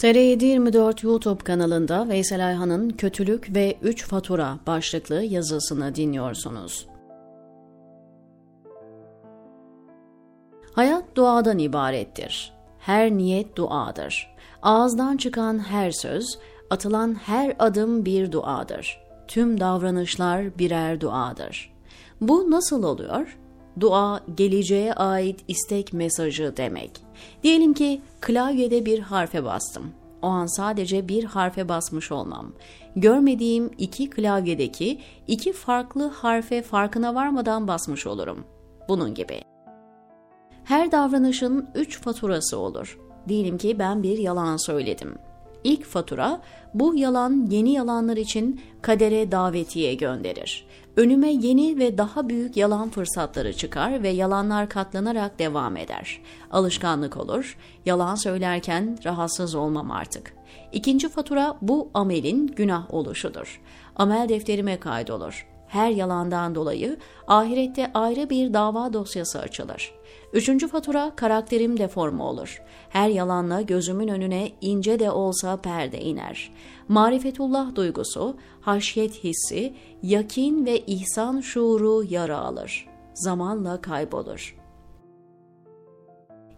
TR724 YouTube kanalında Veysel Ayhan'ın Kötülük ve Üç Fatura başlıklı yazısını dinliyorsunuz. Hayat duadan ibarettir. Her niyet duadır. Ağızdan çıkan her söz, atılan her adım bir duadır. Tüm davranışlar birer duadır. Bu nasıl oluyor? Dua, geleceğe ait istek mesajı demek. Diyelim ki klavyede bir harfe bastım. O an sadece bir harfe basmış olmam. Görmediğim iki klavyedeki iki farklı harfe farkına varmadan basmış olurum. Bunun gibi. Her davranışın üç faturası olur. Diyelim ki ben bir yalan söyledim. İlk fatura bu yalan yeni yalanlar için kadere davetiye gönderir. Önüme yeni ve daha büyük yalan fırsatları çıkar ve yalanlar katlanarak devam eder. Alışkanlık olur, yalan söylerken rahatsız olmam artık. İkinci fatura bu amelin günah oluşudur. Amel defterime kaydolur her yalandan dolayı ahirette ayrı bir dava dosyası açılır. Üçüncü fatura karakterim deforme olur. Her yalanla gözümün önüne ince de olsa perde iner. Marifetullah duygusu, haşyet hissi, yakin ve ihsan şuuru yara alır. Zamanla kaybolur.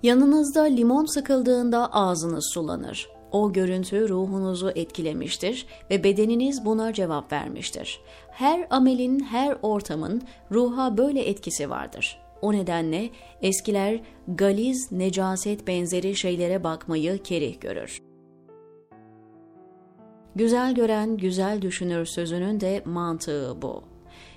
Yanınızda limon sıkıldığında ağzınız sulanır. O görüntü ruhunuzu etkilemiştir ve bedeniniz buna cevap vermiştir. Her amelin, her ortamın ruha böyle etkisi vardır. O nedenle eskiler galiz, necaset benzeri şeylere bakmayı kerih görür. Güzel gören güzel düşünür sözünün de mantığı bu.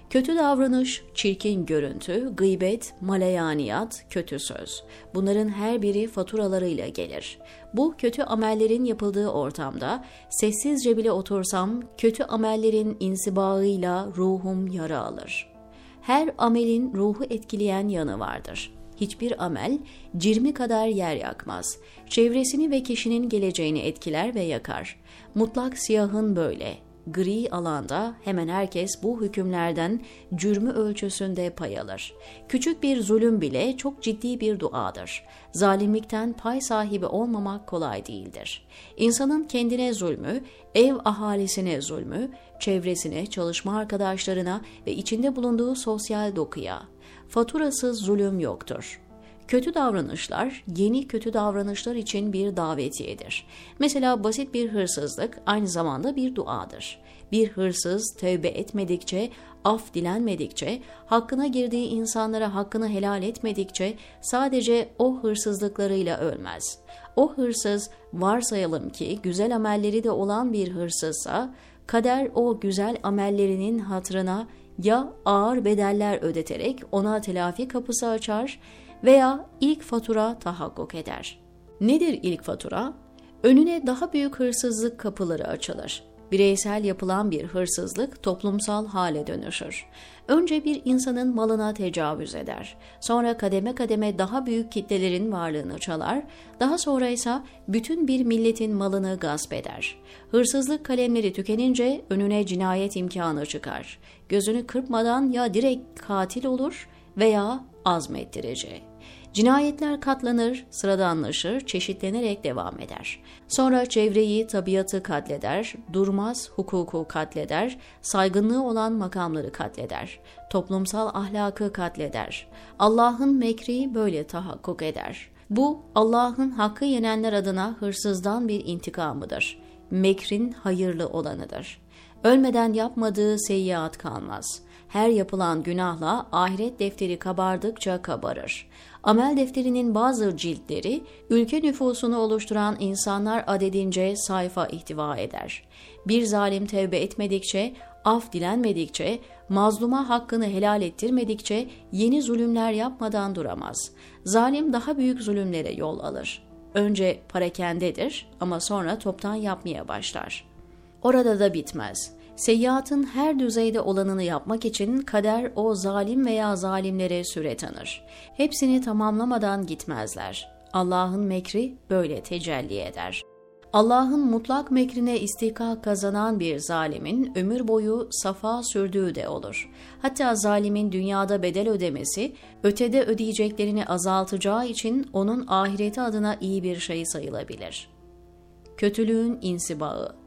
Kötü davranış, çirkin görüntü, gıybet, maleyaniyat, kötü söz. Bunların her biri faturalarıyla gelir. Bu kötü amellerin yapıldığı ortamda sessizce bile otursam kötü amellerin insibağıyla ruhum yara alır. Her amelin ruhu etkileyen yanı vardır. Hiçbir amel cirmi kadar yer yakmaz. Çevresini ve kişinin geleceğini etkiler ve yakar. Mutlak siyahın böyle, gri alanda hemen herkes bu hükümlerden cürmü ölçüsünde pay alır. Küçük bir zulüm bile çok ciddi bir duadır. Zalimlikten pay sahibi olmamak kolay değildir. İnsanın kendine zulmü, ev ahalisine zulmü, çevresine, çalışma arkadaşlarına ve içinde bulunduğu sosyal dokuya, faturasız zulüm yoktur. Kötü davranışlar yeni kötü davranışlar için bir davetiyedir. Mesela basit bir hırsızlık aynı zamanda bir duadır. Bir hırsız tövbe etmedikçe, af dilenmedikçe, hakkına girdiği insanlara hakkını helal etmedikçe sadece o hırsızlıklarıyla ölmez. O hırsız varsayalım ki güzel amelleri de olan bir hırsızsa, kader o güzel amellerinin hatırına ya ağır bedeller ödeterek ona telafi kapısı açar veya ilk fatura tahakkuk eder. Nedir ilk fatura? Önüne daha büyük hırsızlık kapıları açılır. Bireysel yapılan bir hırsızlık toplumsal hale dönüşür. Önce bir insanın malına tecavüz eder. Sonra kademe kademe daha büyük kitlelerin varlığını çalar. Daha sonra ise bütün bir milletin malını gasp eder. Hırsızlık kalemleri tükenince önüne cinayet imkanı çıkar. Gözünü kırpmadan ya direkt katil olur veya azmettireceği. Cinayetler katlanır, sıradanlaşır, çeşitlenerek devam eder. Sonra çevreyi, tabiatı katleder, durmaz hukuku katleder, saygınlığı olan makamları katleder, toplumsal ahlakı katleder. Allah'ın mekri böyle tahakkuk eder. Bu Allah'ın hakkı yenenler adına hırsızdan bir intikamıdır. Mekrin hayırlı olanıdır. Ölmeden yapmadığı seyyiat kalmaz.'' Her yapılan günahla ahiret defteri kabardıkça kabarır. Amel defterinin bazı ciltleri ülke nüfusunu oluşturan insanlar adedince sayfa ihtiva eder. Bir zalim tevbe etmedikçe, af dilenmedikçe, mazluma hakkını helal ettirmedikçe yeni zulümler yapmadan duramaz. Zalim daha büyük zulümlere yol alır. Önce parakendedir ama sonra toptan yapmaya başlar. Orada da bitmez. Seyyiatın her düzeyde olanını yapmak için kader o zalim veya zalimlere süre tanır. Hepsini tamamlamadan gitmezler. Allah'ın mekri böyle tecelli eder. Allah'ın mutlak mekrine istikak kazanan bir zalimin ömür boyu safa sürdüğü de olur. Hatta zalimin dünyada bedel ödemesi, ötede ödeyeceklerini azaltacağı için onun ahireti adına iyi bir şey sayılabilir. Kötülüğün insibağı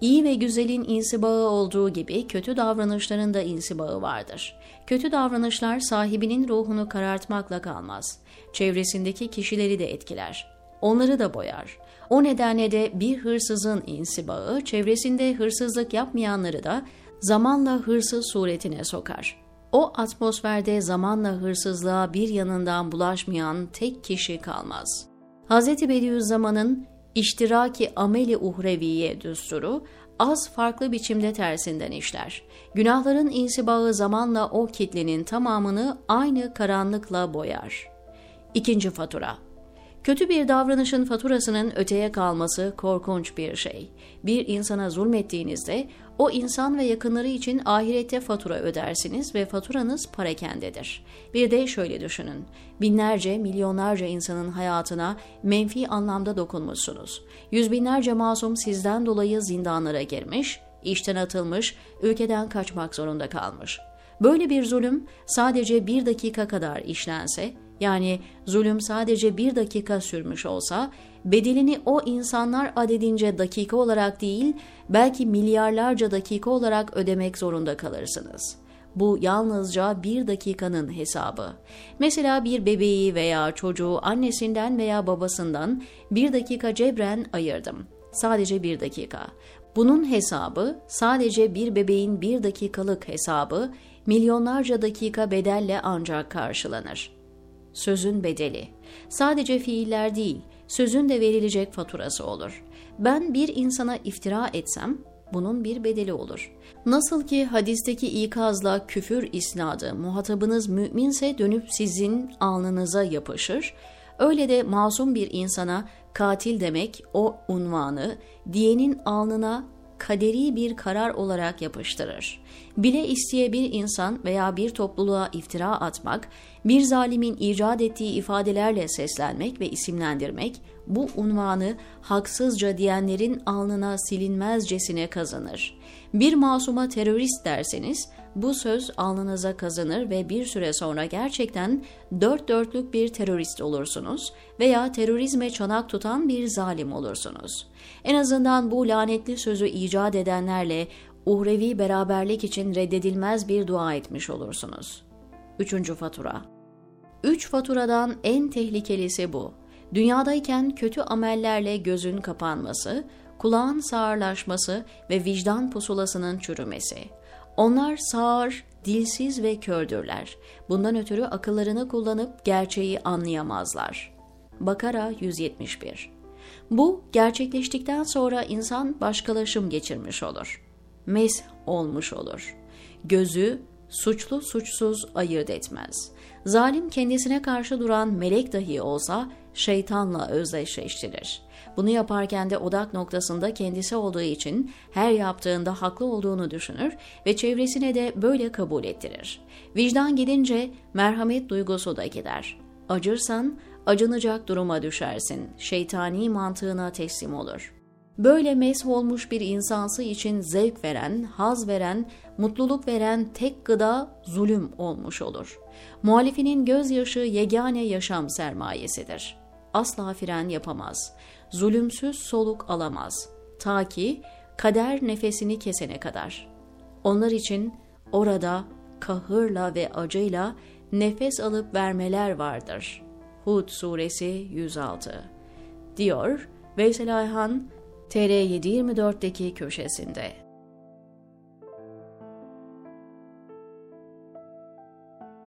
İyi ve güzelin insibağı olduğu gibi kötü davranışların da insibağı vardır. Kötü davranışlar sahibinin ruhunu karartmakla kalmaz. Çevresindeki kişileri de etkiler. Onları da boyar. O nedenle de bir hırsızın insibağı çevresinde hırsızlık yapmayanları da zamanla hırsız suretine sokar. O atmosferde zamanla hırsızlığa bir yanından bulaşmayan tek kişi kalmaz. Hz. Bediüzzaman'ın iştiraki ameli uhreviye düsturu az farklı biçimde tersinden işler. Günahların insibağı zamanla o kitlenin tamamını aynı karanlıkla boyar. İkinci fatura Kötü bir davranışın faturasının öteye kalması korkunç bir şey. Bir insana zulmettiğinizde o insan ve yakınları için ahirette fatura ödersiniz ve faturanız parakendedir. Bir de şöyle düşünün. Binlerce, milyonlarca insanın hayatına menfi anlamda dokunmuşsunuz. Yüz binlerce masum sizden dolayı zindanlara girmiş, işten atılmış, ülkeden kaçmak zorunda kalmış. Böyle bir zulüm sadece bir dakika kadar işlense, yani zulüm sadece bir dakika sürmüş olsa, bedelini o insanlar adedince dakika olarak değil, belki milyarlarca dakika olarak ödemek zorunda kalırsınız. Bu yalnızca bir dakikanın hesabı. Mesela bir bebeği veya çocuğu annesinden veya babasından bir dakika cebren ayırdım. Sadece bir dakika. Bunun hesabı sadece bir bebeğin bir dakikalık hesabı milyonlarca dakika bedelle ancak karşılanır sözün bedeli. Sadece fiiller değil, sözün de verilecek faturası olur. Ben bir insana iftira etsem, bunun bir bedeli olur. Nasıl ki hadisteki ikazla küfür isnadı muhatabınız müminse dönüp sizin alnınıza yapışır, öyle de masum bir insana katil demek o unvanı diyenin alnına kaderi bir karar olarak yapıştırır. Bile isteye bir insan veya bir topluluğa iftira atmak, bir zalimin icat ettiği ifadelerle seslenmek ve isimlendirmek, bu unvanı haksızca diyenlerin alnına silinmezcesine kazanır. Bir masuma terörist derseniz, bu söz alnınıza kazanır ve bir süre sonra gerçekten dört dörtlük bir terörist olursunuz veya terörizme çanak tutan bir zalim olursunuz. En azından bu lanetli sözü icat edenlerle uhrevi beraberlik için reddedilmez bir dua etmiş olursunuz. Üçüncü fatura Üç faturadan en tehlikelisi bu. Dünyadayken kötü amellerle gözün kapanması, kulağın sağırlaşması ve vicdan pusulasının çürümesi. Onlar sağır, dilsiz ve kördürler. Bundan ötürü akıllarını kullanıp gerçeği anlayamazlar. Bakara 171 Bu gerçekleştikten sonra insan başkalaşım geçirmiş olur. Mes olmuş olur. Gözü suçlu suçsuz ayırt etmez. Zalim kendisine karşı duran melek dahi olsa şeytanla özdeşleştirir. Bunu yaparken de odak noktasında kendisi olduğu için her yaptığında haklı olduğunu düşünür ve çevresine de böyle kabul ettirir. Vicdan gidince merhamet duygusu da gider. Acırsan acınacak duruma düşersin. Şeytani mantığına teslim olur. Böyle mesh olmuş bir insansı için zevk veren, haz veren, mutluluk veren tek gıda zulüm olmuş olur. Muhalifinin gözyaşı yegane yaşam sermayesidir. Asla fren yapamaz. Zulümsüz soluk alamaz. Ta ki kader nefesini kesene kadar. Onlar için orada kahırla ve acıyla nefes alıp vermeler vardır. Hud suresi 106 diyor Veysel Ayhan TR724'deki köşesinde.